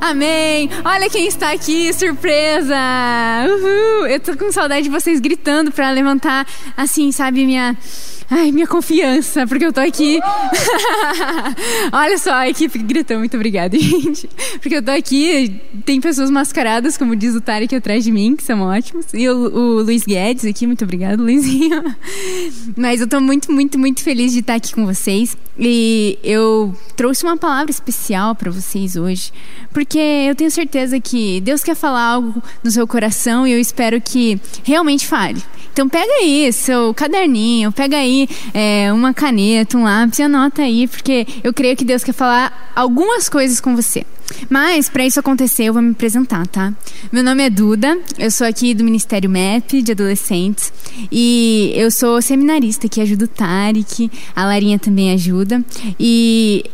Amém! Olha quem está aqui, surpresa! Uhul! Eu tô com saudade de vocês gritando para levantar, assim, sabe, minha. Ai, minha confiança, porque eu tô aqui. Olha só, a equipe gritou, muito obrigada, gente. Porque eu tô aqui, tem pessoas mascaradas, como diz o Tarek atrás de mim, que são ótimos. E o, o Luiz Guedes aqui, muito obrigado, Luizinho. Mas eu tô muito, muito, muito feliz de estar aqui com vocês. E eu trouxe uma palavra especial para vocês hoje, porque eu tenho certeza que Deus quer falar algo no seu coração e eu espero que realmente fale. Então pega aí seu caderninho, pega aí é, uma caneta, um lápis e anota aí, porque eu creio que Deus quer falar algumas coisas com você. Mas, para isso acontecer, eu vou me apresentar, tá? Meu nome é Duda, eu sou aqui do Ministério MEP de Adolescentes e eu sou seminarista que ajuda o Tarek, a Larinha também ajuda. E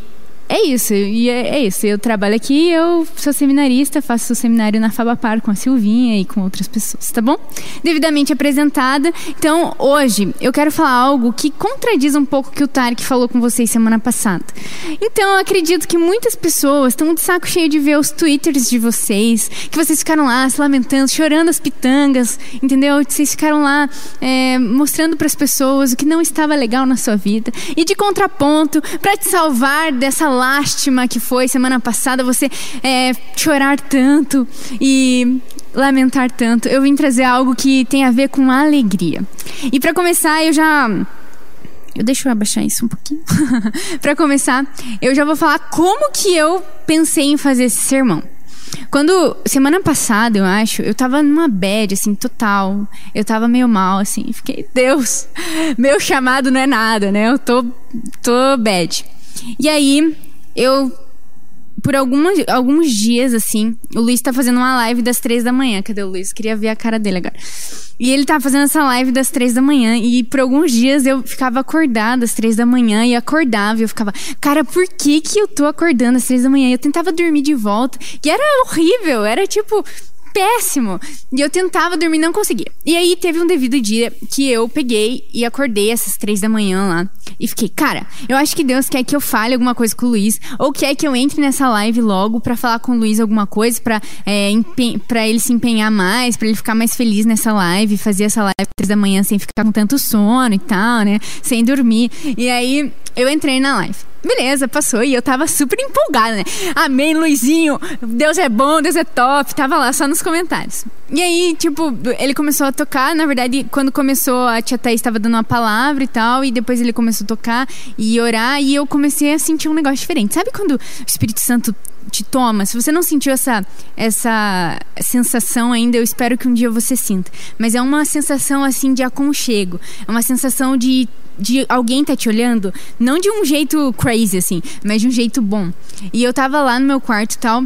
é isso, e é, é, isso. Eu trabalho aqui, eu sou seminarista, faço seminário na Fabapar com a Silvinha e com outras pessoas, tá bom? Devidamente apresentada. Então, hoje eu quero falar algo que contradiz um pouco o que o Tarek falou com vocês semana passada. Então, eu acredito que muitas pessoas estão de saco cheio de ver os twitters de vocês, que vocês ficaram lá se lamentando, chorando as pitangas, entendeu? Vocês ficaram lá é, mostrando para as pessoas o que não estava legal na sua vida. E de contraponto, para te salvar dessa lástima que foi semana passada você é, chorar tanto e lamentar tanto. Eu vim trazer algo que tem a ver com alegria. E para começar, eu já eu deixo eu abaixar isso um pouquinho. para começar, eu já vou falar como que eu pensei em fazer esse sermão. Quando, semana passada, eu acho, eu tava numa bad, assim, total. Eu tava meio mal, assim. Fiquei, Deus, meu chamado não é nada, né? Eu tô, tô bad. E aí, eu por algumas, alguns dias, assim, o Luiz tá fazendo uma live das três da manhã. Cadê o Luiz? Queria ver a cara dele agora. E ele tá fazendo essa live das três da manhã. E por alguns dias eu ficava acordada às três da manhã e acordava. E eu ficava, cara, por que que eu tô acordando às três da manhã? E eu tentava dormir de volta. E era horrível. Era tipo, péssimo. E eu tentava dormir, não conseguia. E aí teve um devido dia que eu peguei e acordei essas três da manhã lá. E fiquei, cara, eu acho que Deus quer que eu fale alguma coisa com o Luiz. Ou quer que eu entre nessa live logo para falar com o Luiz alguma coisa, pra, é, pra ele se empenhar mais, para ele ficar mais feliz nessa live, fazer essa live três da manhã sem ficar com tanto sono e tal, né? Sem dormir. E aí eu entrei na live. Beleza, passou e eu tava super empolgada, né? Amém, Luizinho, Deus é bom, Deus é top. Tava lá só nos comentários. E aí, tipo, ele começou a tocar. Na verdade, quando começou, a tia Thaís estava dando uma palavra e tal. E depois ele começou a tocar e orar. E eu comecei a sentir um negócio diferente. Sabe quando o Espírito Santo te toma. Se você não sentiu essa, essa sensação ainda, eu espero que um dia você sinta. Mas é uma sensação assim de aconchego. É uma sensação de de alguém tá te olhando, não de um jeito crazy, assim, mas de um jeito bom. E eu tava lá no meu quarto e tal.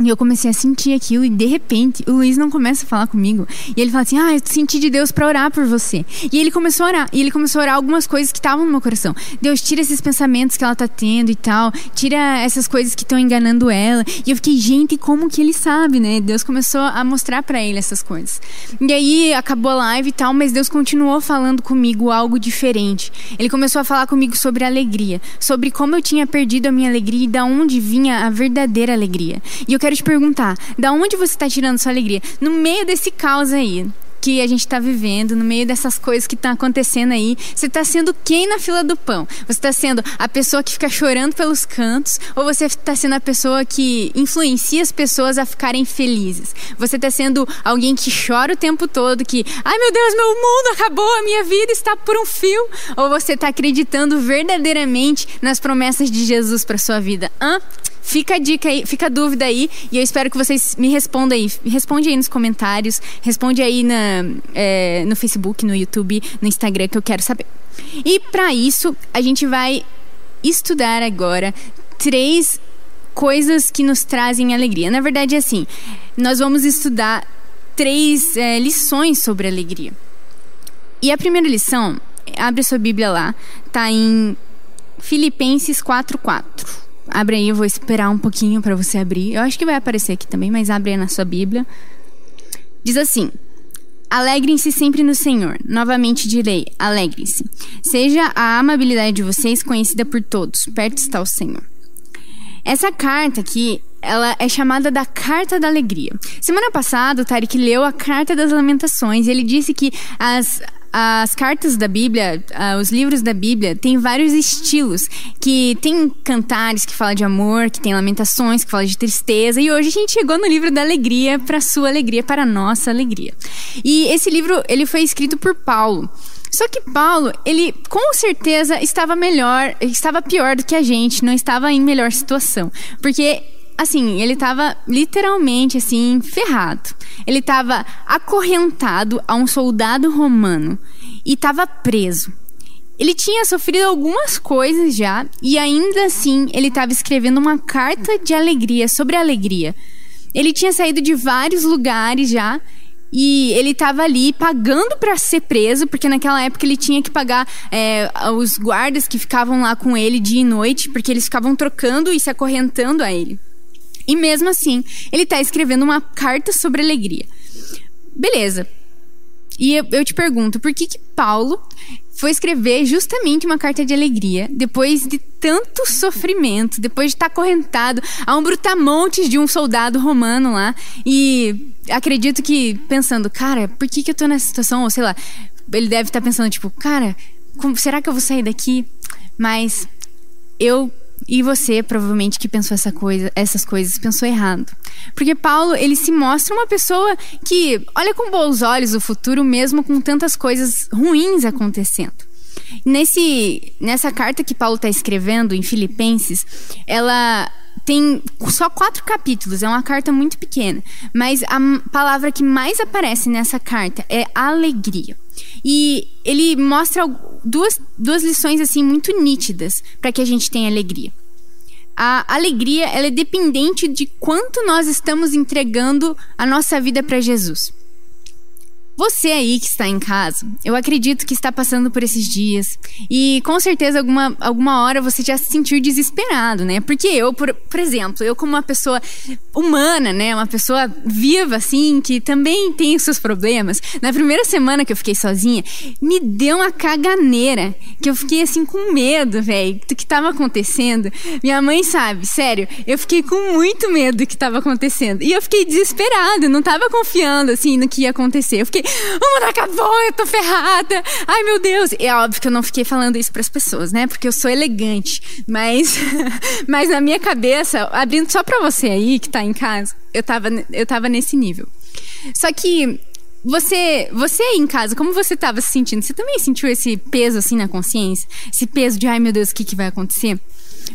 E eu comecei a sentir aquilo e de repente o Luiz não começa a falar comigo. E ele fala assim: Ah, eu senti de Deus para orar por você. E ele começou a orar. E ele começou a orar algumas coisas que estavam no meu coração. Deus, tira esses pensamentos que ela tá tendo e tal. Tira essas coisas que estão enganando ela. E eu fiquei, gente, como que ele sabe, né? Deus começou a mostrar para ele essas coisas. E aí acabou a live e tal, mas Deus continuou falando comigo algo diferente. Ele começou a falar comigo sobre alegria, sobre como eu tinha perdido a minha alegria e da onde vinha a verdadeira alegria. E eu quero quero te perguntar: da onde você está tirando sua alegria? No meio desse caos aí que a gente está vivendo, no meio dessas coisas que estão acontecendo aí, você está sendo quem na fila do pão? Você está sendo a pessoa que fica chorando pelos cantos ou você está sendo a pessoa que influencia as pessoas a ficarem felizes? Você está sendo alguém que chora o tempo todo, que, ai meu Deus, meu mundo acabou, a minha vida está por um fio? Ou você está acreditando verdadeiramente nas promessas de Jesus para sua vida? Hã? Fica a dica aí, fica a dúvida aí e eu espero que vocês me respondam aí. Responde aí nos comentários, responde aí na, é, no Facebook, no YouTube, no Instagram que eu quero saber. E para isso a gente vai estudar agora três coisas que nos trazem alegria. Na verdade, é assim, nós vamos estudar três é, lições sobre alegria. E a primeira lição, abre sua Bíblia lá, tá em Filipenses 4:4. Abre aí, eu vou esperar um pouquinho para você abrir. Eu acho que vai aparecer aqui também, mas abre aí na sua Bíblia. Diz assim: Alegrem-se sempre no Senhor. Novamente direi: alegrem-se. Seja a amabilidade de vocês conhecida por todos. Perto está o Senhor. Essa carta aqui ela é chamada da Carta da Alegria. Semana passada, o Tarek leu a Carta das Lamentações e ele disse que as, as cartas da Bíblia, uh, os livros da Bíblia, têm vários estilos. Que tem cantares que falam de amor, que tem lamentações que falam de tristeza. E hoje a gente chegou no livro da alegria, para sua alegria, para nossa alegria. E esse livro ele foi escrito por Paulo. Só que Paulo, ele com certeza estava melhor, estava pior do que a gente, não estava em melhor situação. Porque assim, ele estava literalmente assim ferrado. Ele estava acorrentado a um soldado romano e estava preso. Ele tinha sofrido algumas coisas já e ainda assim ele estava escrevendo uma carta de alegria sobre alegria. Ele tinha saído de vários lugares já e ele estava ali pagando para ser preso, porque naquela época ele tinha que pagar é, os guardas que ficavam lá com ele dia e noite, porque eles ficavam trocando e se acorrentando a ele. E mesmo assim, ele está escrevendo uma carta sobre alegria. Beleza. E eu, eu te pergunto, por que, que Paulo foi escrever justamente uma carta de alegria depois de tanto sofrimento, depois de estar correntado a um brutamontes de um soldado romano lá. E acredito que pensando, cara, por que, que eu tô nessa situação? Ou sei lá, ele deve estar pensando, tipo, cara, como, será que eu vou sair daqui? Mas eu e você, provavelmente, que pensou essa coisa, essas coisas, pensou errado. Porque Paulo, ele se mostra uma pessoa que olha com bons olhos o futuro, mesmo com tantas coisas ruins acontecendo. Nesse, nessa carta que Paulo está escrevendo em Filipenses, ela tem só quatro capítulos, é uma carta muito pequena. Mas a palavra que mais aparece nessa carta é alegria. E ele mostra duas, duas lições assim muito nítidas para que a gente tenha alegria. A alegria ela é dependente de quanto nós estamos entregando a nossa vida para Jesus. Você aí que está em casa, eu acredito que está passando por esses dias e com certeza alguma, alguma hora você já se sentiu desesperado, né? Porque eu, por, por exemplo, eu como uma pessoa humana, né? Uma pessoa viva assim, que também tem os seus problemas. Na primeira semana que eu fiquei sozinha, me deu uma caganeira, que eu fiquei assim com medo, velho, do que estava acontecendo. Minha mãe sabe, sério, eu fiquei com muito medo do que estava acontecendo. E eu fiquei desesperada, não estava confiando assim no que ia acontecer. Eu fiquei o mundo acabou, eu tô ferrada. Ai, meu Deus. É óbvio que eu não fiquei falando isso para as pessoas, né? Porque eu sou elegante. Mas, mas na minha cabeça, abrindo só para você aí que tá em casa, eu tava, eu tava nesse nível. Só que você, você aí em casa, como você estava se sentindo? Você também sentiu esse peso assim na consciência? Esse peso de, ai meu Deus, o que, que vai acontecer?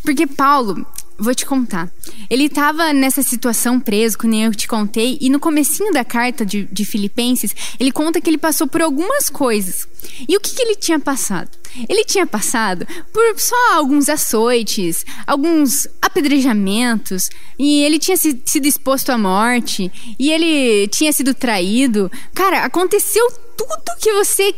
Porque Paulo, Vou te contar. Ele estava nessa situação preso, nem eu te contei, e no comecinho da carta de, de Filipenses, ele conta que ele passou por algumas coisas. E o que, que ele tinha passado? Ele tinha passado por só alguns açoites, alguns apedrejamentos, e ele tinha sido exposto à morte, e ele tinha sido traído. Cara, aconteceu tudo que você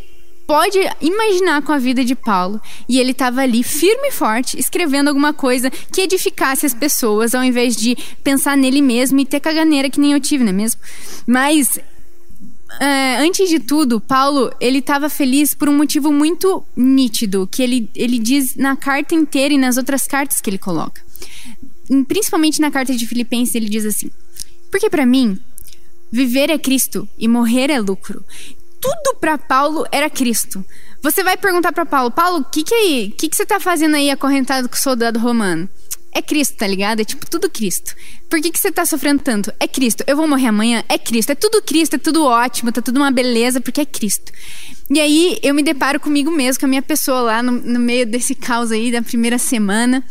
pode imaginar com a vida de Paulo. E ele estava ali firme e forte, escrevendo alguma coisa que edificasse as pessoas, ao invés de pensar nele mesmo e ter caganeira que nem eu tive, não é mesmo? Mas é, antes de tudo, Paulo ele estava feliz por um motivo muito nítido que ele, ele diz na carta inteira e nas outras cartas que ele coloca. Principalmente na carta de Filipenses ele diz assim: porque para mim viver é Cristo e morrer é lucro tudo para Paulo era Cristo. Você vai perguntar para Paulo, Paulo, o que que é? Que que você tá fazendo aí acorrentado com o soldado romano? É Cristo, tá ligado? É tipo tudo Cristo. Por que, que você tá sofrendo tanto? É Cristo. Eu vou morrer amanhã? É Cristo. É tudo Cristo, é tudo ótimo, tá tudo uma beleza, porque é Cristo. E aí eu me deparo comigo mesmo, com a minha pessoa lá no, no meio desse caos aí da primeira semana.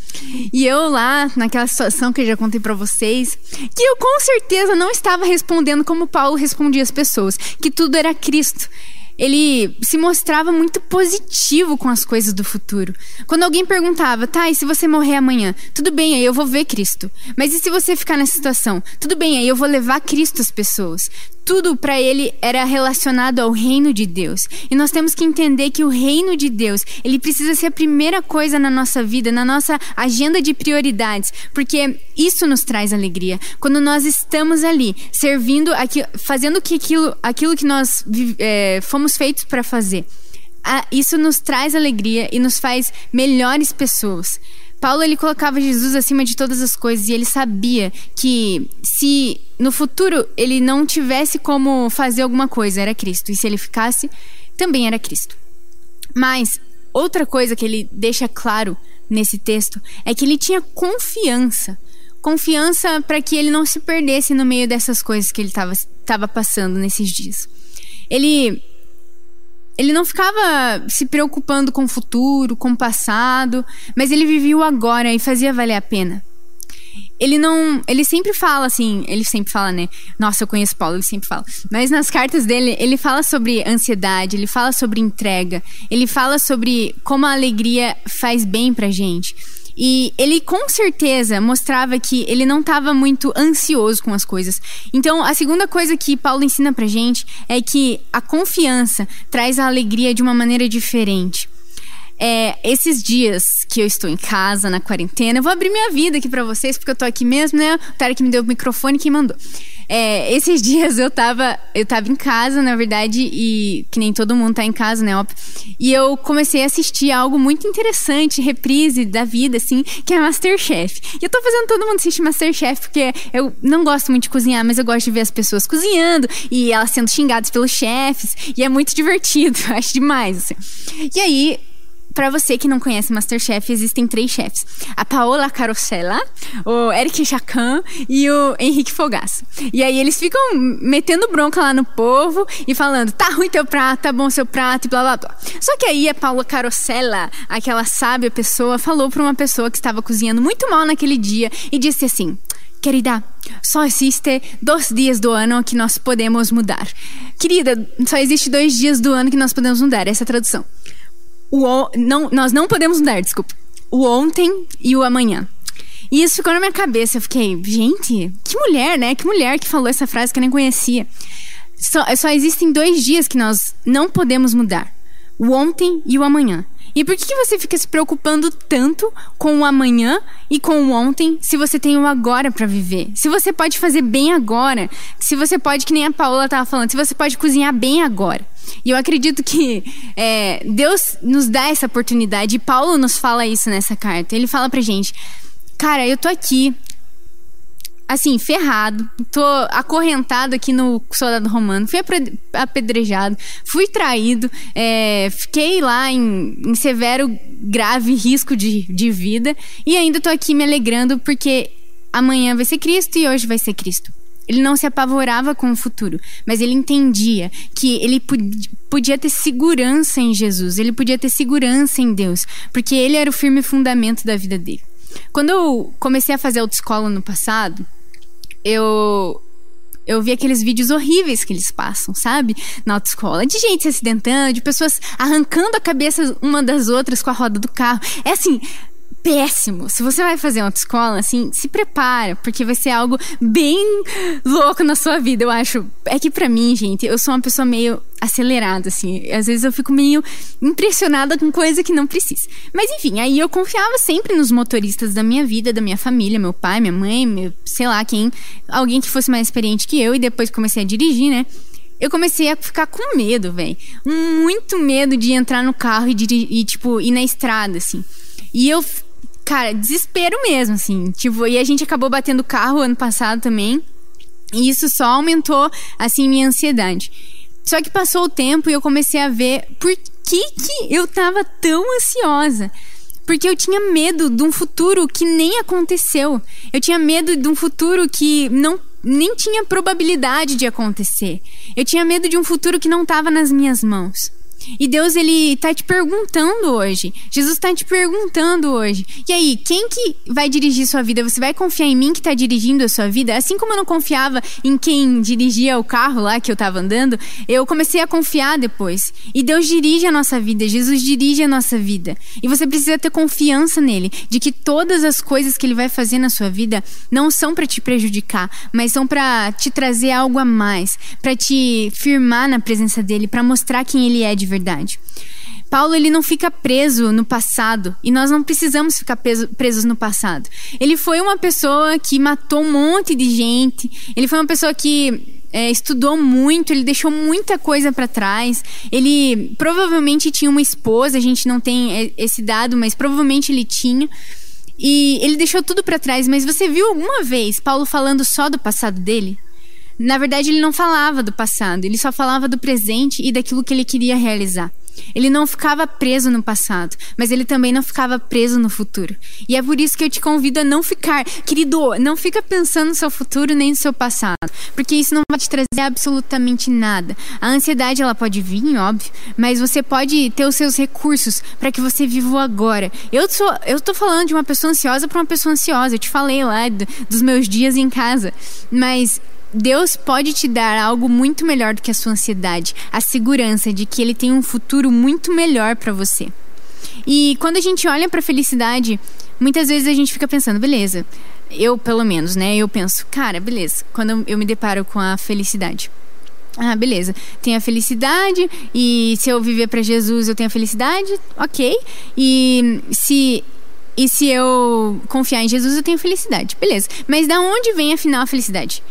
E eu lá, naquela situação que eu já contei para vocês, que eu com certeza não estava respondendo como Paulo respondia as pessoas, que tudo era Cristo ele se mostrava muito positivo com as coisas do futuro. Quando alguém perguntava, tá, e se você morrer amanhã? Tudo bem, aí eu vou ver Cristo. Mas e se você ficar nessa situação? Tudo bem, aí eu vou levar Cristo às pessoas tudo para ele era relacionado ao reino de Deus. E nós temos que entender que o reino de Deus, ele precisa ser a primeira coisa na nossa vida, na nossa agenda de prioridades, porque isso nos traz alegria. Quando nós estamos ali, servindo, aqui, fazendo que aquilo, aquilo que nós é, fomos feitos para fazer. Isso nos traz alegria e nos faz melhores pessoas. Paulo ele colocava Jesus acima de todas as coisas e ele sabia que se no futuro ele não tivesse como fazer alguma coisa, era Cristo. E se ele ficasse, também era Cristo. Mas outra coisa que ele deixa claro nesse texto é que ele tinha confiança. Confiança para que ele não se perdesse no meio dessas coisas que ele estava passando nesses dias. Ele ele não ficava se preocupando com o futuro, com o passado, mas ele vivia o agora e fazia valer a pena. Ele não. Ele sempre fala assim. Ele sempre fala, né? Nossa, eu conheço Paulo, ele sempre fala. Mas nas cartas dele, ele fala sobre ansiedade, ele fala sobre entrega, ele fala sobre como a alegria faz bem pra gente. E ele com certeza mostrava que ele não estava muito ansioso com as coisas. Então, a segunda coisa que Paulo ensina pra gente é que a confiança traz a alegria de uma maneira diferente. É, esses dias que eu estou em casa, na quarentena, eu vou abrir minha vida aqui para vocês, porque eu tô aqui mesmo, né? O Tarek me deu o microfone, quem mandou. É, esses dias eu tava, eu tava em casa, na verdade, e que nem todo mundo tá em casa, né. E eu comecei a assistir algo muito interessante, reprise da vida, assim, que é Masterchef. E eu tô fazendo todo mundo assistir Masterchef, porque eu não gosto muito de cozinhar, mas eu gosto de ver as pessoas cozinhando e elas sendo xingadas pelos chefes. E é muito divertido, acho demais, assim. E aí, para você que não conhece Masterchef, existem três chefs: a Paola Carosella, o Eric Jacan e o Henrique Fogaça. E aí eles ficam metendo bronca lá no povo e falando: tá ruim teu prato, tá bom seu prato e blá blá blá. Só que aí a Paola Carosella, aquela sábia pessoa, falou para uma pessoa que estava cozinhando muito mal naquele dia e disse assim: Querida, só existe dois dias do ano que nós podemos mudar. Querida, só existe dois dias do ano que nós podemos mudar. Essa é a tradução o não, nós não podemos mudar, desculpa. O ontem e o amanhã. E isso ficou na minha cabeça. Eu fiquei, gente, que mulher, né? Que mulher que falou essa frase que eu nem conhecia. Só, só existem dois dias que nós não podemos mudar: o ontem e o amanhã. E por que, que você fica se preocupando tanto com o amanhã e com o ontem se você tem o agora para viver? Se você pode fazer bem agora, se você pode, que nem a Paola tava falando, se você pode cozinhar bem agora. E eu acredito que é, Deus nos dá essa oportunidade. E Paulo nos fala isso nessa carta. Ele fala pra gente: Cara, eu tô aqui, assim, ferrado. Tô acorrentado aqui no soldado romano. Fui apedrejado, fui traído, é, fiquei lá em, em, severo, grave risco de, de vida. E ainda tô aqui me alegrando porque amanhã vai ser Cristo e hoje vai ser Cristo. Ele não se apavorava com o futuro, mas ele entendia que ele podia ter segurança em Jesus, ele podia ter segurança em Deus, porque ele era o firme fundamento da vida dele. Quando eu comecei a fazer autoescola no passado, eu eu vi aqueles vídeos horríveis que eles passam, sabe? Na autoescola. De gente se acidentando, de pessoas arrancando a cabeça uma das outras com a roda do carro. É assim, péssimo. Se você vai fazer uma autoescola, assim, se prepara, porque vai ser algo bem louco na sua vida, eu acho. É que para mim, gente, eu sou uma pessoa meio acelerada, assim. Às vezes eu fico meio impressionada com coisa que não precisa. Mas enfim, aí eu confiava sempre nos motoristas da minha vida, da minha família, meu pai, minha mãe, meu, sei lá quem, alguém que fosse mais experiente que eu, e depois comecei a dirigir, né? eu comecei a ficar com medo, velho. Muito medo de entrar no carro e, e, tipo, ir na estrada, assim. E eu cara, desespero mesmo, assim. Tipo, e a gente acabou batendo carro ano passado também. E isso só aumentou, assim, minha ansiedade. Só que passou o tempo e eu comecei a ver por que, que eu tava tão ansiosa. Porque eu tinha medo de um futuro que nem aconteceu. Eu tinha medo de um futuro que não nem tinha probabilidade de acontecer. Eu tinha medo de um futuro que não estava nas minhas mãos. E Deus, ele tá te perguntando hoje. Jesus tá te perguntando hoje. E aí, quem que vai dirigir sua vida? Você vai confiar em mim que tá dirigindo a sua vida? Assim como eu não confiava em quem dirigia o carro lá que eu tava andando, eu comecei a confiar depois. E Deus dirige a nossa vida, Jesus dirige a nossa vida. E você precisa ter confiança nele, de que todas as coisas que ele vai fazer na sua vida não são para te prejudicar, mas são para te trazer algo a mais, para te firmar na presença dele, para mostrar quem ele é de verdade verdade. Paulo ele não fica preso no passado e nós não precisamos ficar presos no passado. Ele foi uma pessoa que matou um monte de gente. Ele foi uma pessoa que é, estudou muito, ele deixou muita coisa para trás. Ele provavelmente tinha uma esposa, a gente não tem esse dado, mas provavelmente ele tinha. E ele deixou tudo para trás, mas você viu alguma vez Paulo falando só do passado dele? Na verdade, ele não falava do passado, ele só falava do presente e daquilo que ele queria realizar. Ele não ficava preso no passado, mas ele também não ficava preso no futuro. E é por isso que eu te convido a não ficar, querido, não fica pensando no seu futuro nem no seu passado, porque isso não vai te trazer absolutamente nada. A ansiedade ela pode vir, óbvio, mas você pode ter os seus recursos para que você viva o agora. Eu sou, eu tô falando de uma pessoa ansiosa para uma pessoa ansiosa. Eu te falei lá do, dos meus dias em casa, mas Deus pode te dar algo muito melhor do que a sua ansiedade, a segurança de que Ele tem um futuro muito melhor para você. E quando a gente olha para a felicidade, muitas vezes a gente fica pensando, beleza, eu pelo menos, né? Eu penso, cara, beleza, quando eu me deparo com a felicidade. Ah, beleza. Tem a felicidade e se eu viver para Jesus eu tenho a felicidade, ok. E se e se eu confiar em Jesus eu tenho felicidade, beleza. Mas da onde vem afinal a felicidade?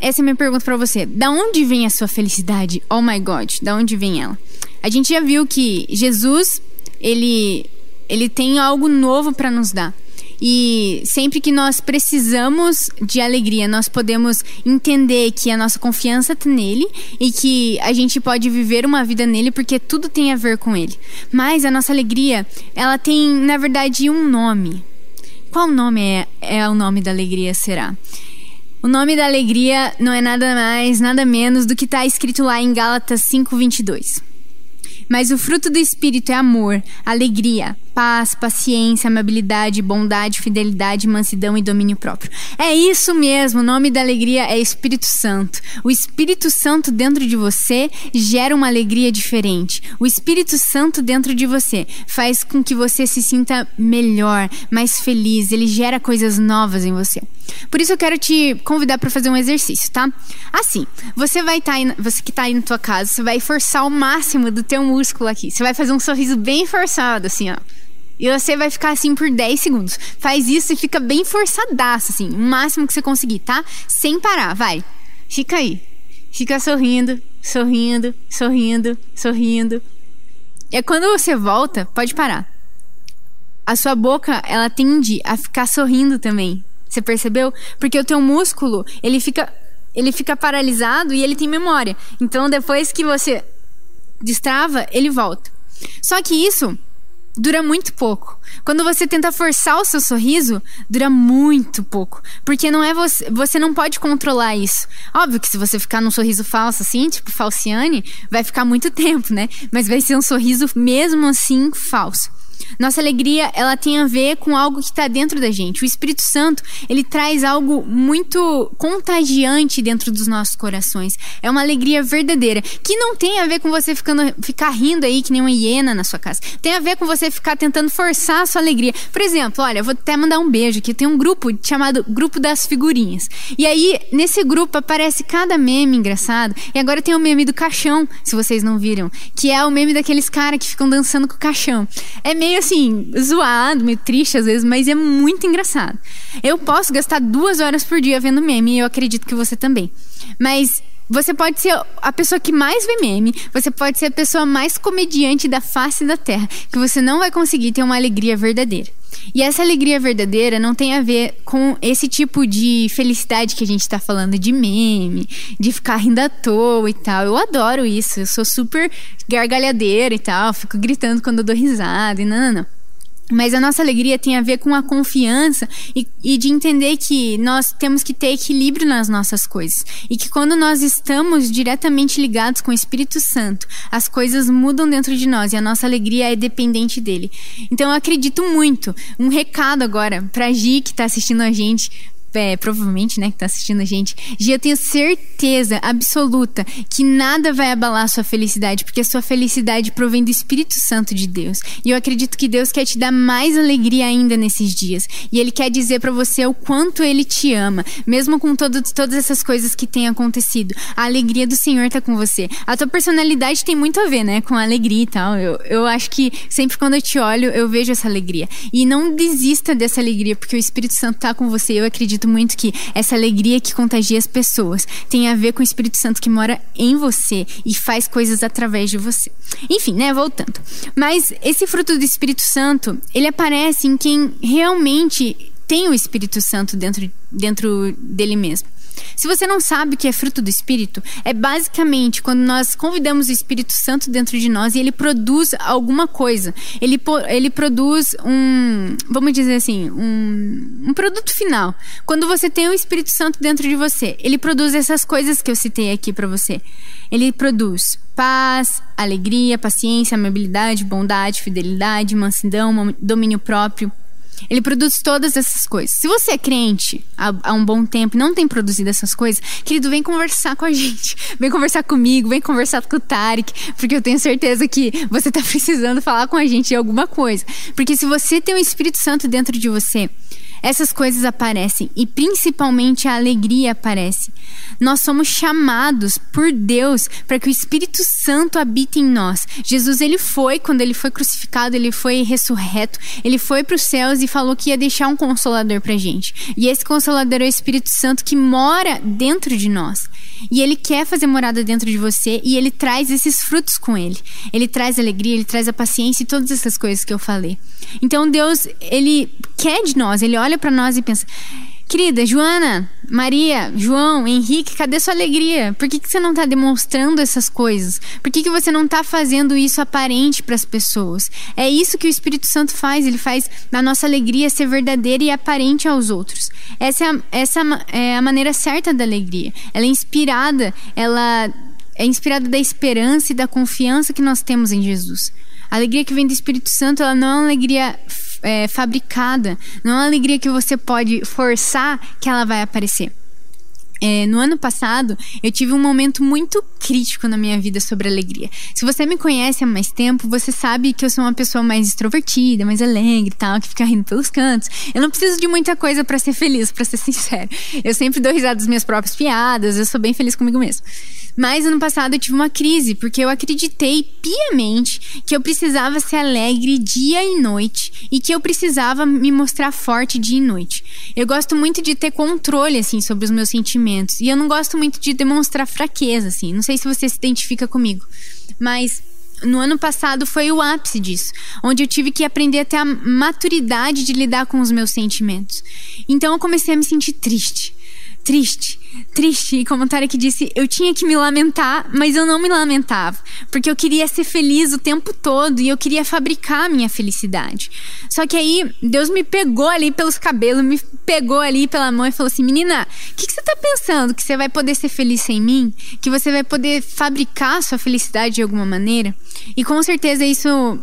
Essa é a minha pergunta para você. Da onde vem a sua felicidade? Oh my God, da onde vem ela? A gente já viu que Jesus, ele ele tem algo novo para nos dar. E sempre que nós precisamos de alegria, nós podemos entender que a nossa confiança está nele e que a gente pode viver uma vida nele porque tudo tem a ver com ele. Mas a nossa alegria, ela tem, na verdade, um nome. Qual nome é, é o nome da alegria será? O nome da alegria não é nada mais, nada menos do que está escrito lá em Gálatas 5:22. Mas o fruto do espírito é amor, alegria, paz, paciência, amabilidade, bondade, fidelidade, mansidão e domínio próprio. É isso mesmo, o nome da alegria é Espírito Santo. O Espírito Santo dentro de você gera uma alegria diferente. O Espírito Santo dentro de você faz com que você se sinta melhor, mais feliz, ele gera coisas novas em você. Por isso eu quero te convidar para fazer um exercício, tá? Assim, você vai estar tá você que está aí na tua casa, você vai forçar o máximo do teu músculo aqui. Você vai fazer um sorriso bem forçado assim, ó. E você vai ficar assim por 10 segundos. Faz isso e fica bem forçadaço, assim, o máximo que você conseguir, tá? Sem parar, vai. Fica aí. Fica sorrindo, sorrindo, sorrindo, sorrindo. E quando você volta, pode parar. A sua boca, ela tende a ficar sorrindo também. Você percebeu? Porque o teu músculo, ele fica ele fica paralisado e ele tem memória. Então depois que você destrava, ele volta. Só que isso dura muito pouco. Quando você tenta forçar o seu sorriso, dura muito pouco, porque não é você, você não pode controlar isso. Óbvio que se você ficar num sorriso falso assim, tipo falciane, vai ficar muito tempo, né? Mas vai ser um sorriso mesmo assim falso. Nossa alegria, ela tem a ver com algo que está dentro da gente. O Espírito Santo, ele traz algo muito contagiante dentro dos nossos corações. É uma alegria verdadeira, que não tem a ver com você ficando, ficar rindo aí que nem uma hiena na sua casa. Tem a ver com você ficar tentando forçar sua alegria. Por exemplo, olha, vou até mandar um beijo aqui. Tem um grupo chamado Grupo das Figurinhas. E aí, nesse grupo aparece cada meme engraçado. E agora tem o meme do caixão, se vocês não viram, que é o meme daqueles caras que ficam dançando com o caixão. É meio assim, zoado, meio triste às vezes, mas é muito engraçado. Eu posso gastar duas horas por dia vendo meme e eu acredito que você também. Mas você pode ser a pessoa que mais vê meme, você pode ser a pessoa mais comediante da face da terra, que você não vai conseguir ter uma alegria verdadeira. E essa alegria verdadeira não tem a ver com esse tipo de felicidade que a gente tá falando de meme, de ficar rindo à toa e tal. Eu adoro isso, eu sou super gargalhadeira e tal, fico gritando quando eu dou risada e não, não, não. Mas a nossa alegria tem a ver com a confiança e, e, de entender que nós temos que ter equilíbrio nas nossas coisas. E que quando nós estamos diretamente ligados com o Espírito Santo, as coisas mudam dentro de nós e a nossa alegria é dependente dele. Então eu acredito muito. Um recado agora para Gi que está assistindo a gente, é, provavelmente, né, que tá assistindo a gente, Gia, eu tenho certeza absoluta que nada vai abalar a sua felicidade, porque a sua felicidade provém do Espírito Santo de Deus. E eu acredito que Deus quer te dar mais alegria ainda nesses dias. E Ele quer dizer para você o quanto Ele te ama, mesmo com todo, todas essas coisas que têm acontecido. A alegria do Senhor tá com você. A tua personalidade tem muito a ver, né, com a alegria e tal. Eu, eu acho que sempre quando eu te olho, eu vejo essa alegria. E não desista dessa alegria, porque o Espírito Santo tá com você. Eu acredito acredito muito que essa alegria que contagia as pessoas tem a ver com o Espírito Santo que mora em você e faz coisas através de você. Enfim, né, voltando. Mas esse fruto do Espírito Santo, ele aparece em quem realmente tem o Espírito Santo dentro, dentro dele mesmo. Se você não sabe o que é fruto do Espírito, é basicamente quando nós convidamos o Espírito Santo dentro de nós e ele produz alguma coisa. Ele, ele produz um, vamos dizer assim, um, um produto final. Quando você tem o Espírito Santo dentro de você, ele produz essas coisas que eu citei aqui para você. Ele produz paz, alegria, paciência, amabilidade, bondade, fidelidade, mansidão, domínio próprio. Ele produz todas essas coisas. Se você é crente há, há, um bom tempo e não tem produzido essas coisas, querido, vem conversar com a gente. Vem conversar comigo, vem conversar com o Tarek, porque eu tenho certeza que você está precisando falar com a gente de alguma coisa. Porque se você tem o Espírito Santo dentro de você, essas coisas aparecem e principalmente a alegria aparece. Nós somos chamados por Deus para que o Espírito Santo habite em nós. Jesus ele foi quando ele foi crucificado, ele foi ressurreto, ele foi para os céus e falou que ia deixar um consolador para gente. E esse consolador é o Espírito Santo que mora dentro de nós. E ele quer fazer morada dentro de você e ele traz esses frutos com ele. Ele traz alegria, ele traz a paciência e todas essas coisas que eu falei. Então Deus, ele quer de nós, ele olha para nós e pensa: Querida, Joana, Maria, João, Henrique, cadê sua alegria? Por que, que você não está demonstrando essas coisas? Por que, que você não está fazendo isso aparente para as pessoas? É isso que o Espírito Santo faz, ele faz a nossa alegria ser verdadeira e aparente aos outros. Essa é a, essa é a maneira certa da alegria. Ela é inspirada, ela é inspirada da esperança e da confiança que nós temos em Jesus. A alegria que vem do Espírito Santo, ela não é uma alegria é, fabricada, não é uma alegria que você pode forçar que ela vai aparecer. É, no ano passado, eu tive um momento muito crítico na minha vida sobre alegria. Se você me conhece há mais tempo, você sabe que eu sou uma pessoa mais extrovertida, mais alegre e tal, que fica rindo pelos cantos. Eu não preciso de muita coisa para ser feliz, para ser sincero. Eu sempre dou risada das minhas próprias piadas, eu sou bem feliz comigo mesmo. Mas ano passado eu tive uma crise, porque eu acreditei piamente que eu precisava ser alegre dia e noite e que eu precisava me mostrar forte dia e noite. Eu gosto muito de ter controle assim sobre os meus sentimentos e eu não gosto muito de demonstrar fraqueza assim. Não sei se você se identifica comigo, mas no ano passado foi o ápice disso, onde eu tive que aprender a ter a maturidade de lidar com os meus sentimentos. Então eu comecei a me sentir triste triste, triste. E como o Tarek disse, eu tinha que me lamentar, mas eu não me lamentava. Porque eu queria ser feliz o tempo todo e eu queria fabricar a minha felicidade. Só que aí Deus me pegou ali pelos cabelos, me pegou ali pela mão e falou assim: Menina, o que, que você tá pensando? Que você vai poder ser feliz sem mim? Que você vai poder fabricar sua felicidade de alguma maneira? E com certeza isso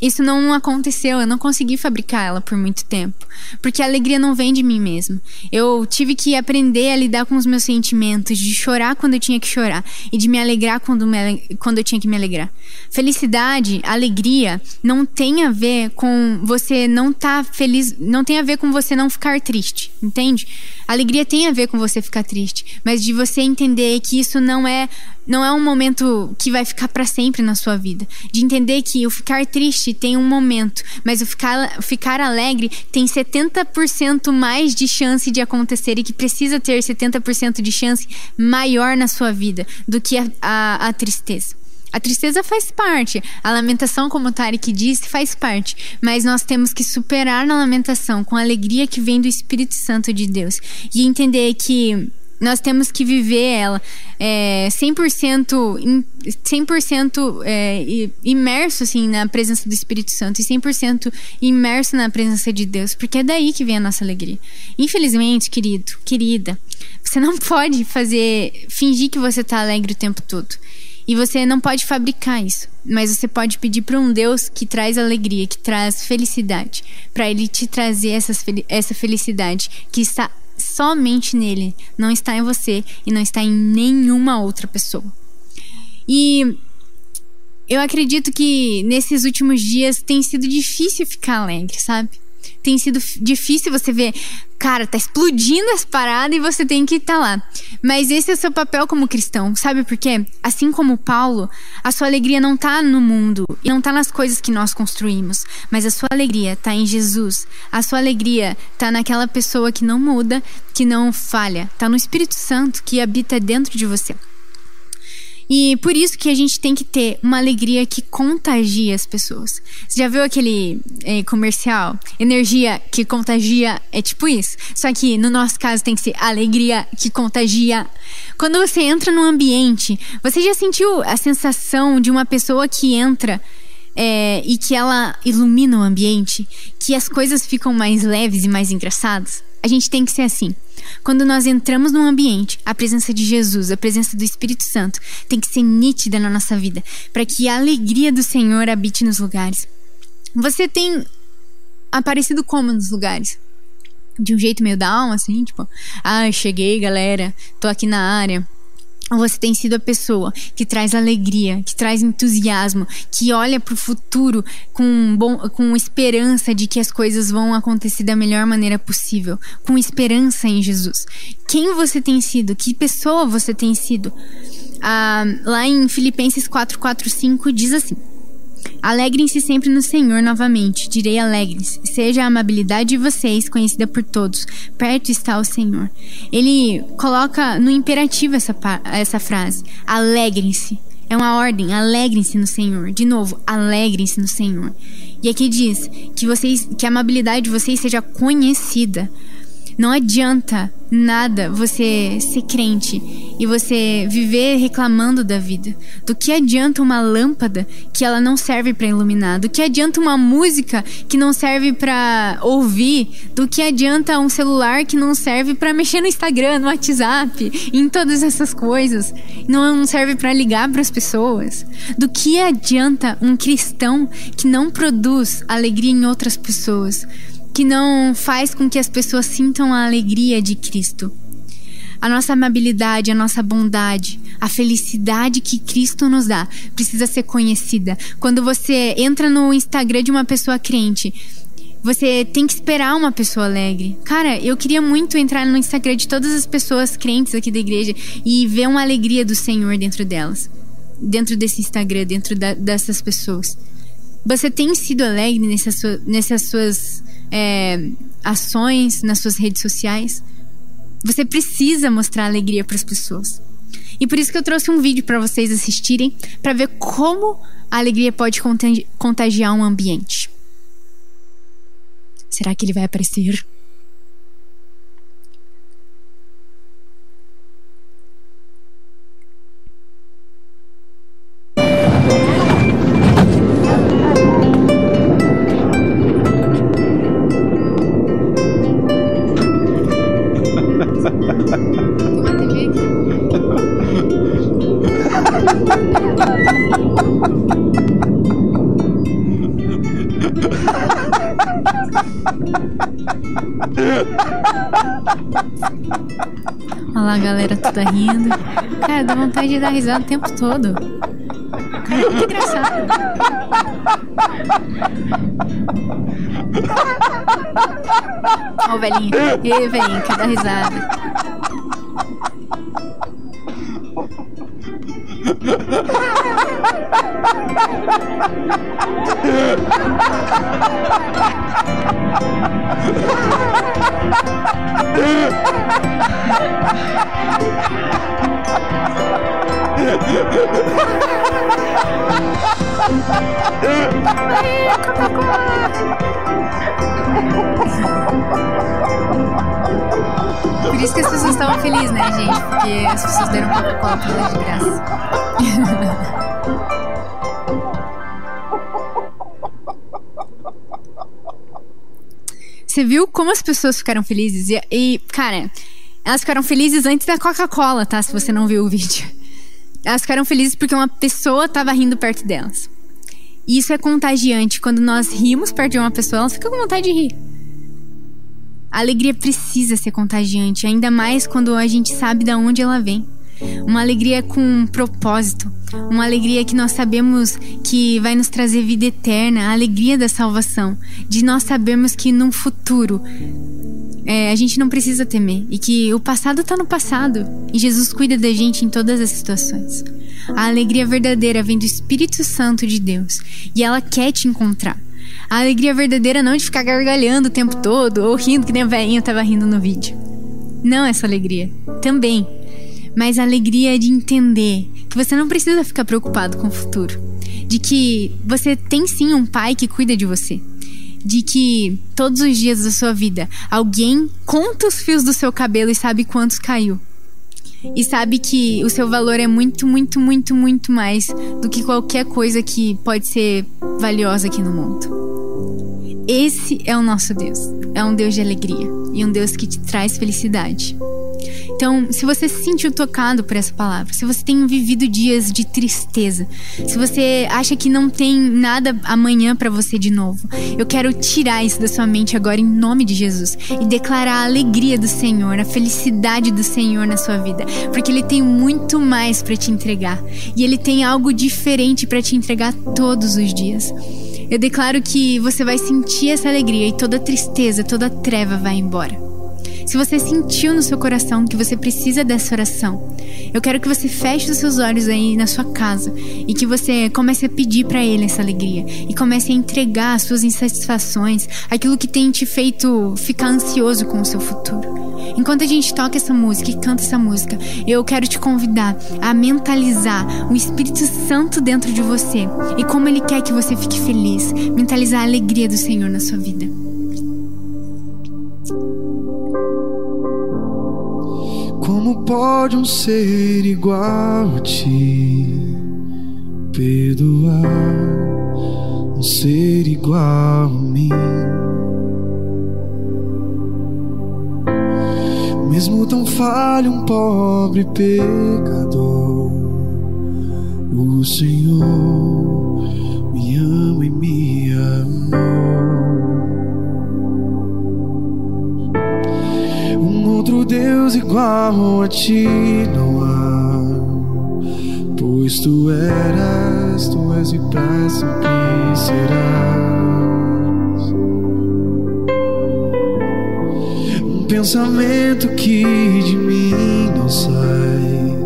isso não aconteceu, eu não consegui fabricar ela por muito tempo, porque a alegria não vem de mim mesmo. Eu tive que aprender a lidar com os meus sentimentos, de chorar quando eu tinha que chorar e de me alegrar quando, me, quando eu tinha que me alegrar. Felicidade, alegria, não tem a ver com você não estar tá feliz, não tem a ver com você não ficar triste, entende? Alegria tem a ver com você ficar triste, mas de você entender que isso não é não é um momento que vai ficar para sempre na sua vida. De entender que o ficar triste tem um momento, mas o ficar, ficar alegre tem 70% mais de chance de acontecer e que precisa ter 70% de chance maior na sua vida do que a, a, a tristeza. A tristeza faz parte, a lamentação, como o Tarek disse, faz parte, mas nós temos que superar na lamentação com a alegria que vem do Espírito Santo de Deus e entender que nós temos que viver ela é, 100%, 100% é, imerso assim, na presença do Espírito Santo e 100% imerso na presença de Deus, porque é daí que vem a nossa alegria. Infelizmente, querido, querida, você não pode fazer, fingir que você está alegre o tempo todo. E você não pode fabricar isso, mas você pode pedir para um Deus que traz alegria, que traz felicidade, para ele te trazer essas, essa felicidade que está somente nele, não está em você e não está em nenhuma outra pessoa. E eu acredito que nesses últimos dias tem sido difícil ficar alegre, sabe? Tem sido difícil você ver, cara, tá explodindo as paradas e você tem que estar tá lá. Mas esse é o seu papel como cristão. Sabe por quê? Assim como Paulo, a sua alegria não tá no mundo e não tá nas coisas que nós construímos, mas a sua alegria tá em Jesus. A sua alegria tá naquela pessoa que não muda, que não falha, tá no Espírito Santo que habita dentro de você. E por isso que a gente tem que ter uma alegria que contagia as pessoas. Você já viu aquele é, comercial? Energia que contagia é tipo isso. Só que no nosso caso tem que ser alegria que contagia. Quando você entra num ambiente, você já sentiu a sensação de uma pessoa que entra é, e que ela ilumina o ambiente, que as coisas ficam mais leves e mais engraçadas? A gente tem que ser assim. Quando nós entramos num ambiente, a presença de Jesus, a presença do Espírito Santo tem que ser nítida na nossa vida, para que a alegria do Senhor habite nos lugares. Você tem aparecido como nos lugares? De um jeito meio down, assim, tipo, ah, cheguei, galera, tô aqui na área você tem sido a pessoa que traz alegria, que traz entusiasmo, que olha para o futuro com, bom, com esperança de que as coisas vão acontecer da melhor maneira possível, com esperança em Jesus. Quem você tem sido? Que pessoa você tem sido? Ah, lá em Filipenses 4:45 diz assim: Alegrem-se sempre no Senhor novamente. Direi alegrem-se. Seja a amabilidade de vocês conhecida por todos. Perto está o Senhor. Ele coloca no imperativo essa, essa frase. Alegrem-se. É uma ordem. Alegrem-se no Senhor. De novo, alegrem-se no Senhor. E aqui diz que vocês, que a amabilidade de vocês seja conhecida. Não adianta nada você ser crente e você viver reclamando da vida. Do que adianta uma lâmpada que ela não serve para iluminar? Do que adianta uma música que não serve para ouvir? Do que adianta um celular que não serve para mexer no Instagram, no WhatsApp, em todas essas coisas? Não serve para ligar para as pessoas? Do que adianta um cristão que não produz alegria em outras pessoas? Que não faz com que as pessoas sintam a alegria de Cristo. A nossa amabilidade, a nossa bondade, a felicidade que Cristo nos dá precisa ser conhecida. Quando você entra no Instagram de uma pessoa crente, você tem que esperar uma pessoa alegre. Cara, eu queria muito entrar no Instagram de todas as pessoas crentes aqui da igreja e ver uma alegria do Senhor dentro delas. Dentro desse Instagram, dentro da, dessas pessoas. Você tem sido alegre nessas, nessas suas é, ações nas suas redes sociais. Você precisa mostrar alegria para as pessoas. E por isso que eu trouxe um vídeo para vocês assistirem, para ver como a alegria pode contagiar um ambiente. Será que ele vai aparecer? Cara, dá vontade de dar risada o tempo todo. Cara, que engraçado. Ó o velhinho. E velhinho, quer dar risada. Por isso que as pessoas estavam felizes, né, gente? Porque as pessoas deram Coca-Cola pra ela de graça. Você viu como as pessoas ficaram felizes? E, e, cara, elas ficaram felizes antes da Coca-Cola, tá? Se você não viu o vídeo. Elas ficaram felizes porque uma pessoa estava rindo perto delas. E isso é contagiante. Quando nós rimos perto de uma pessoa, ela fica com vontade de rir. A alegria precisa ser contagiante, ainda mais quando a gente sabe de onde ela vem. uma alegria com um propósito, uma alegria que nós sabemos que vai nos trazer vida eterna, a alegria da salvação, de nós sabermos que num futuro é, a gente não precisa temer e que o passado está no passado e Jesus cuida da gente em todas as situações. A alegria verdadeira vem do Espírito Santo de Deus e ela quer te encontrar. A alegria verdadeira não é de ficar gargalhando o tempo todo ou rindo que nem a velhinha estava rindo no vídeo. Não essa alegria. Também. Mas a alegria de entender que você não precisa ficar preocupado com o futuro. De que você tem sim um pai que cuida de você. De que todos os dias da sua vida alguém conta os fios do seu cabelo e sabe quantos caiu. E sabe que o seu valor é muito, muito, muito, muito mais do que qualquer coisa que pode ser valiosa aqui no mundo. Esse é o nosso Deus. É um Deus de alegria e um Deus que te traz felicidade. Então, se você se sentiu tocado por essa palavra, se você tem vivido dias de tristeza, se você acha que não tem nada amanhã para você de novo, eu quero tirar isso da sua mente agora em nome de Jesus e declarar a alegria do Senhor, a felicidade do Senhor na sua vida, porque ele tem muito mais para te entregar e ele tem algo diferente para te entregar todos os dias. Eu declaro que você vai sentir essa alegria e toda tristeza, toda treva vai embora. Se você sentiu no seu coração que você precisa dessa oração, eu quero que você feche os seus olhos aí na sua casa e que você comece a pedir para Ele essa alegria e comece a entregar as suas insatisfações, aquilo que tem te feito ficar ansioso com o seu futuro. Enquanto a gente toca essa música e canta essa música, eu quero te convidar a mentalizar o Espírito Santo dentro de você e como Ele quer que você fique feliz, mentalizar a alegria do Senhor na sua vida. Como pode um ser igual a ti perdoar um ser igual a mim? Mesmo tão falho, um pobre pecador, o Senhor me ama e me amou. Outro Deus igual a ti não há. Pois tu eras, tu és e para sempre serás. Um pensamento que de mim não sai.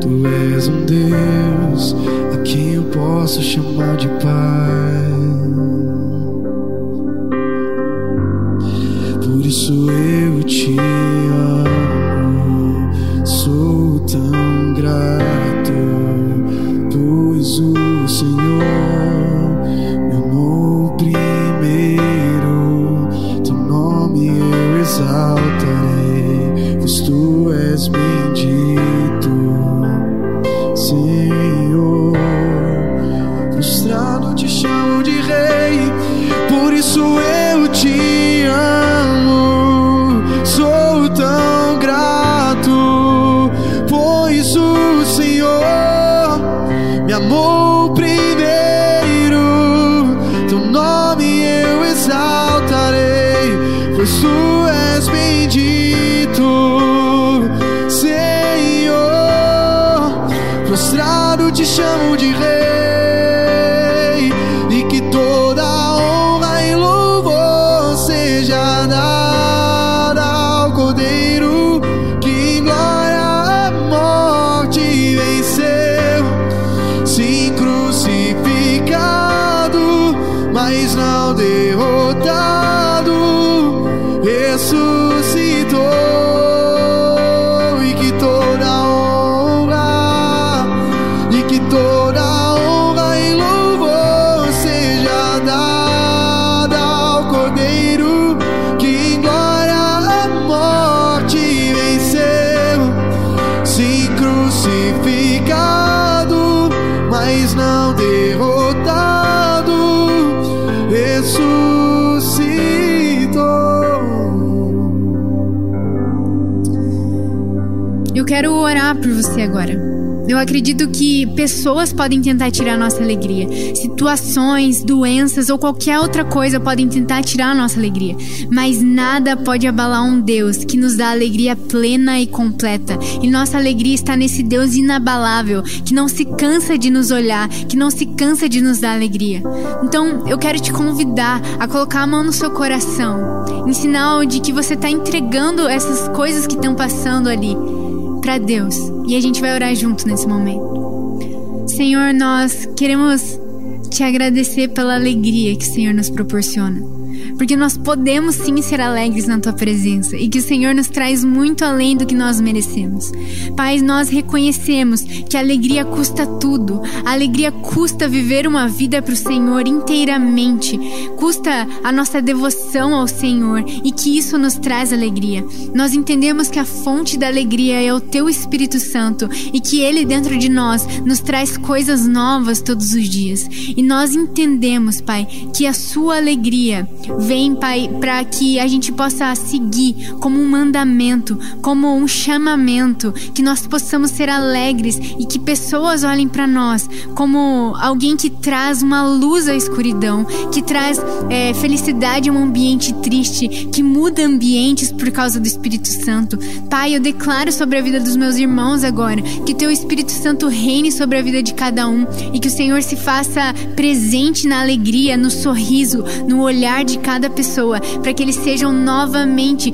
Tu és um Deus a quem eu posso chamar de Pai. Chamo de rei, orar por você agora. Eu acredito que pessoas podem tentar tirar nossa alegria. Situações, doenças ou qualquer outra coisa podem tentar tirar nossa alegria. Mas nada pode abalar um Deus que nos dá alegria plena e completa. E nossa alegria está nesse Deus inabalável, que não se cansa de nos olhar, que não se cansa de nos dar alegria. Então, eu quero te convidar a colocar a mão no seu coração, em sinal de que você está entregando essas coisas que estão passando ali para Deus. E a gente vai orar junto nesse momento. Senhor, nós queremos te agradecer pela alegria que o Senhor nos proporciona porque nós podemos sim ser alegres na tua presença e que o Senhor nos traz muito além do que nós merecemos. Pai, nós reconhecemos que a alegria custa tudo, a alegria custa viver uma vida para o Senhor inteiramente, custa a nossa devoção ao Senhor e que isso nos traz alegria. Nós entendemos que a fonte da alegria é o teu Espírito Santo e que ele dentro de nós nos traz coisas novas todos os dias. E nós entendemos, Pai, que a sua alegria Vem, Pai, para que a gente possa seguir como um mandamento, como um chamamento, que nós possamos ser alegres e que pessoas olhem para nós como alguém que traz uma luz à escuridão, que traz é, felicidade a um ambiente triste, que muda ambientes por causa do Espírito Santo. Pai, eu declaro sobre a vida dos meus irmãos agora que teu Espírito Santo reine sobre a vida de cada um e que o Senhor se faça presente na alegria, no sorriso, no olhar de cada pessoa, para que eles sejam novamente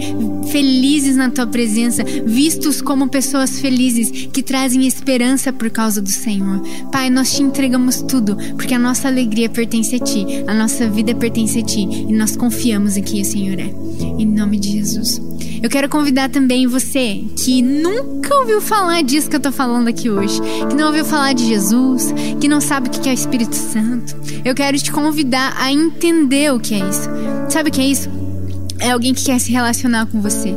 felizes na tua presença, vistos como pessoas felizes que trazem esperança por causa do Senhor. Pai, nós te entregamos tudo, porque a nossa alegria pertence a ti, a nossa vida pertence a ti e nós confiamos em quem o Senhor é. Em nome de Jesus. Eu quero convidar também você que nunca ouviu falar disso que eu tô falando aqui hoje, que não ouviu falar de Jesus, que não sabe o que é o Espírito Santo. Eu quero te convidar a entender o que é isso. Sabe o que é isso? É alguém que quer se relacionar com você.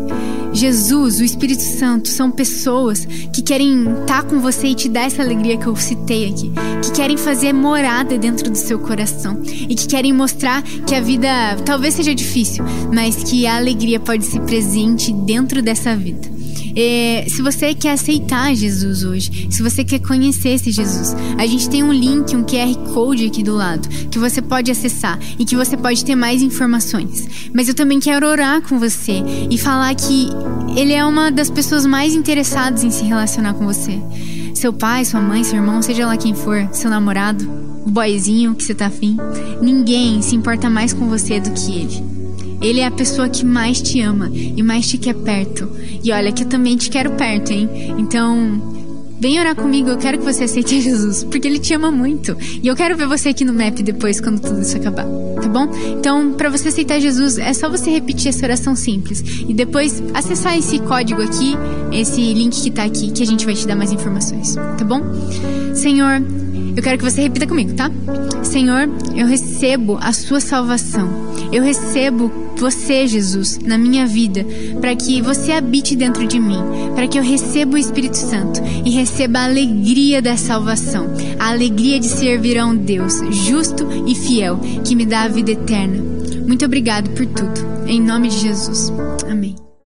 Jesus, o Espírito Santo, são pessoas que querem estar com você e te dar essa alegria que eu citei aqui, que querem fazer morada dentro do seu coração e que querem mostrar que a vida talvez seja difícil, mas que a alegria pode ser presente dentro dessa vida. É, se você quer aceitar Jesus hoje, se você quer conhecer esse Jesus, a gente tem um link, um QR Code aqui do lado, que você pode acessar e que você pode ter mais informações. Mas eu também quero orar com você e falar que ele é uma das pessoas mais interessadas em se relacionar com você. Seu pai, sua mãe, seu irmão, seja lá quem for, seu namorado, o boyzinho que você tá afim, ninguém se importa mais com você do que ele. Ele é a pessoa que mais te ama e mais te quer perto. E olha que eu também te quero perto, hein? Então, Vem orar comigo, eu quero que você aceite Jesus, porque Ele te ama muito. E eu quero ver você aqui no MAP depois, quando tudo isso acabar, tá bom? Então, para você aceitar Jesus, é só você repetir essa oração simples. E depois acessar esse código aqui, esse link que tá aqui, que a gente vai te dar mais informações, tá bom? Senhor, eu quero que você repita comigo, tá? Senhor, eu recebo a sua salvação. Eu recebo você, Jesus, na minha vida, para que você habite dentro de mim, para que eu receba o Espírito Santo e receba a alegria da salvação, a alegria de servir a um Deus justo e fiel que me dá a vida eterna. Muito obrigado por tudo. Em nome de Jesus. Amém.